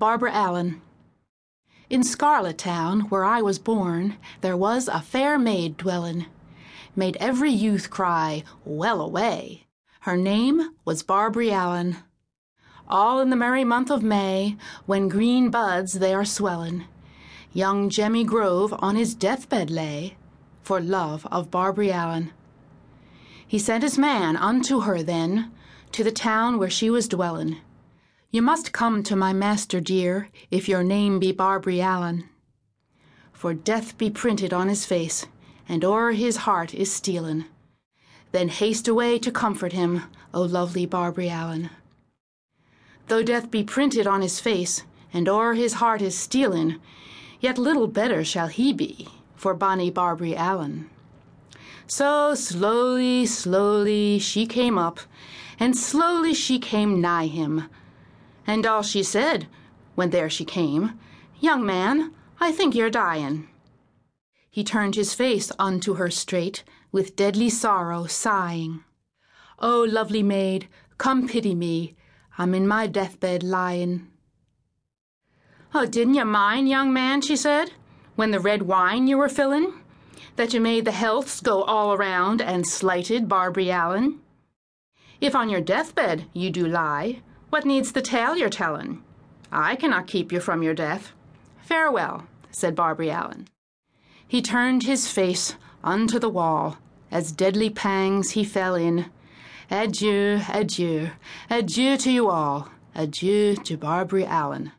Barbara Allen. In Scarlet Town, where I was born, there was a fair maid dwellin', made every youth cry, Well away! Her name was Barbary Allen. All in the merry month of May, when green buds they are swellin', young Jemmy Grove on his deathbed lay, for love of Barbary Allen. He sent his man unto her then, to the town where she was dwellin'. You must come to my master dear, if your name be Barbary Allen. For death be printed on his face, and o'er his heart is stealin'. Then haste away to comfort him, O lovely Barbary Allen. Though death be printed on his face, and o'er his heart is stealin', yet little better shall he be for bonny Barbary Allen. So slowly, slowly she came up, and slowly she came nigh him and all she said, when there she came, Young man, I think you're dyin'. He turned his face unto her straight, with deadly sorrow sighing. Oh, lovely maid, come pity me, I'm in my deathbed lyin'. Oh, didn't you mind, young man, she said, when the red wine you were fillin', that you made the healths go all around and slighted Barbary Allen? If on your deathbed you do lie, what needs the tale you're tellin'? I cannot keep you from your death. Farewell, said Barbary Allen. He turned his face unto the wall, as deadly pangs he fell in. Adieu, adieu, adieu to you all, adieu to Barbary Allen.